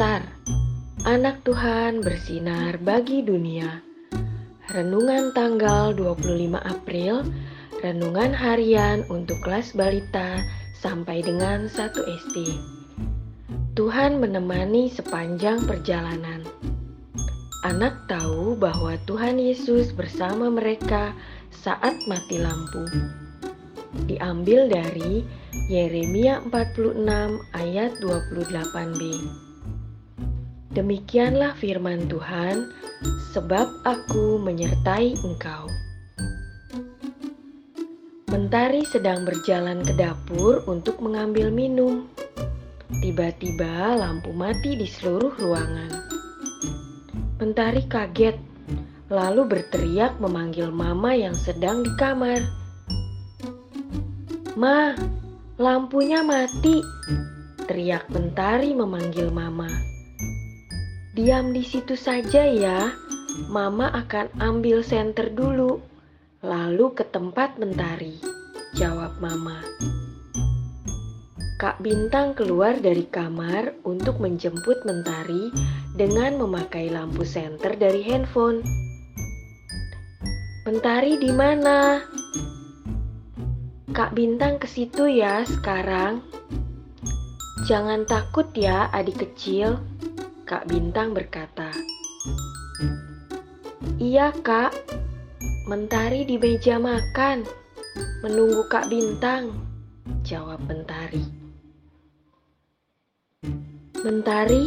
Star, anak Tuhan bersinar bagi dunia. Renungan tanggal 25 April, renungan harian untuk kelas balita sampai dengan 1 SD. Tuhan menemani sepanjang perjalanan. Anak tahu bahwa Tuhan Yesus bersama mereka saat mati lampu. Diambil dari Yeremia 46 ayat 28b. Demikianlah firman Tuhan, sebab aku menyertai engkau. Mentari sedang berjalan ke dapur untuk mengambil minum. Tiba-tiba lampu mati di seluruh ruangan. Mentari kaget, lalu berteriak memanggil Mama yang sedang di kamar. "Ma, lampunya mati!" teriak Mentari memanggil Mama. "Diam di situ saja ya, Mama akan ambil senter dulu." Lalu ke tempat mentari, jawab Mama. Kak Bintang keluar dari kamar untuk menjemput mentari dengan memakai lampu senter dari handphone. Mentari di mana? Kak Bintang ke situ ya sekarang. Jangan takut ya adik kecil, Kak Bintang berkata. Iya kak, Mentari di meja makan, menunggu Kak Bintang, jawab Mentari. Mentari,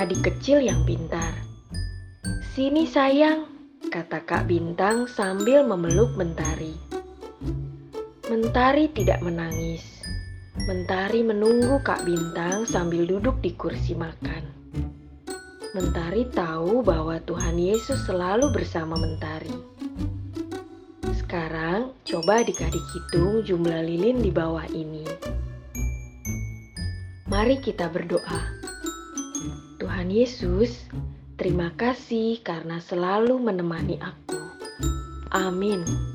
adik kecil yang pintar. Sini sayang, kata Kak Bintang sambil memeluk Mentari. Mentari tidak menangis. Mentari menunggu Kak Bintang sambil duduk di kursi makan. Mentari tahu bahwa Tuhan Yesus selalu bersama Mentari. Sekarang, coba adik-adik hitung jumlah lilin di bawah ini. Mari kita berdoa. Tuhan Yesus, terima kasih karena selalu menemani aku. Amin.